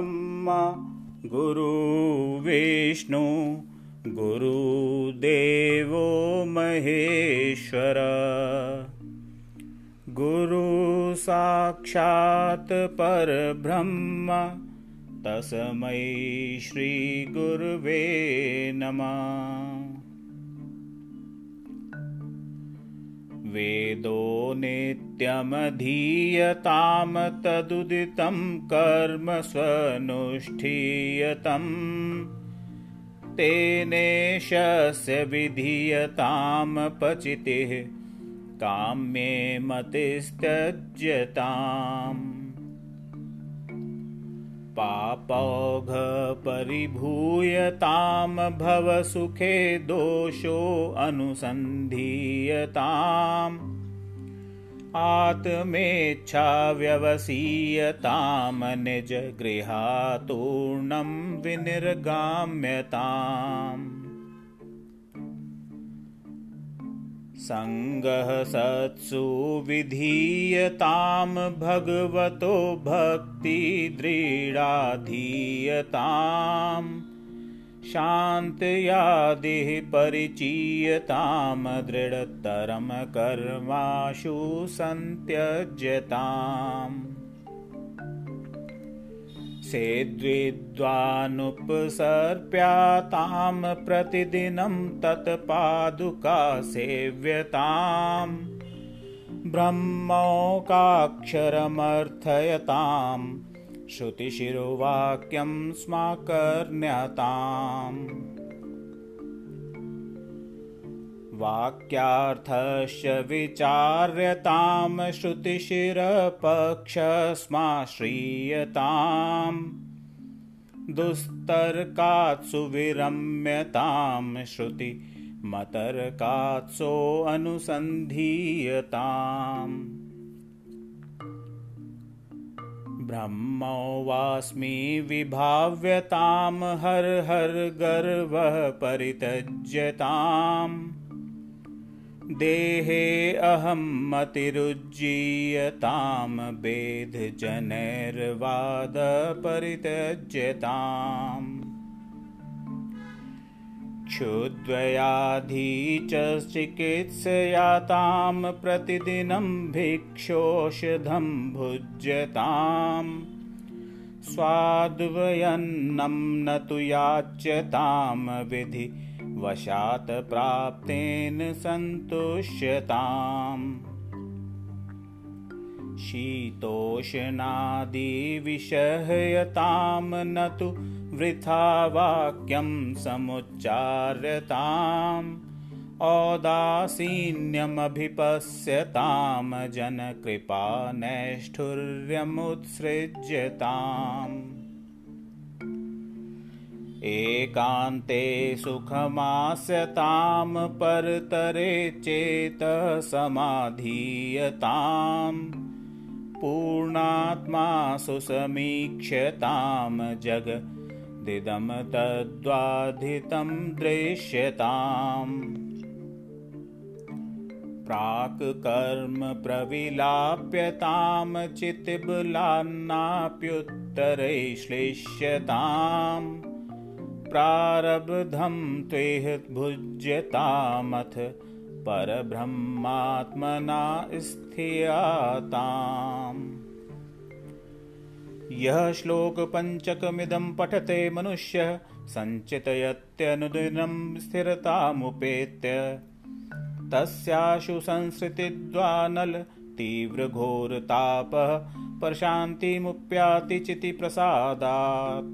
गुरुर्ब्रह्मा गुरुविष्णु गुरुदेवो महेश्वर। गुरुसाक्षात् परब्रह्म तस्मै श्रीगुर्वे नमः वेदो नित्यमधीयतां तदुदितं कर्म स्वनुष्ठीयतम्। तेनेशस्य विधीयतां पचितिः काम्ये मतिस्त्यज्यताम् पापौघपरिभूयतां भवसुखे दोषोऽनुसन्धीयताम् आत्मेच्छाव्यवसीयतां निजगृहातूर्णं विनिर्गाम्यताम् सङ्गः सत्सु विधीयतां भगवतो भक्तिदृढाधीयताम्। शान्तयादिः परिचीयतां दृढतरं कर्माशु सन्त्यज्यताम् सेद्विद्वानुपसर्प्यातां प्रतिदिनं तत्पादुका सेव्यताम्। ब्रह्मौकाक्षरमर्थयतां श्रुतिशिरोवाक्यं स्माकर्ण्यताम् वाक्यार्थश्च विचार्यतां श्रुतिशिरपक्षस्माश्रीयताम् दुस्तर्कात्सु विरम्यतां श्रुतिमतर्कात्सोऽनुसन्धीयताम् ब्रह्मो वास्मि विभाव्यतां हर हर गर्वः परित्यज्यताम् देहे अहं मतिरुज्जीयतां वेदजनैर्वादपरित्यज्यताम् क्षुद्वयाधि च चिकित्सयातां प्रतिदिनं भिक्षोषधं भुज्यताम् स्वाद्वयन्नं न तु याच्यतां विधि वशात् प्राप्तेन सन्तुष्यताम्। शीतोष्णादिविषहयतां न तु वृथा वाक्यं समुच्चार्यताम् औदासीन्यमभिपश्यतां जनकृपा नैष्ठुर्यमुत्सृज्यताम् एकान्ते सुखमास्यतां परतरे चेतसमाधीयताम् पूर्णात्मा सुसमीक्ष्यतां जगदिदं तद्वाधितं दृश्यताम् प्राक् कर्म प्रविलाप्यतां चितिबलान्नाप्युत्तरै श्लिष्यताम् प्रारब्धं त्वेह भुज्यतामथ परब्रह्मात्मना स्थियाताम्। यः श्लोकपञ्चकमिदं पठते मनुष्यः सञ्चितयत्यनुदिनं स्थिरतामुपेत्य तस्याशु संसृतिद्वानल तीव्रघोरतापः प्रशान्तिमुप्याति चितिप्रसादात्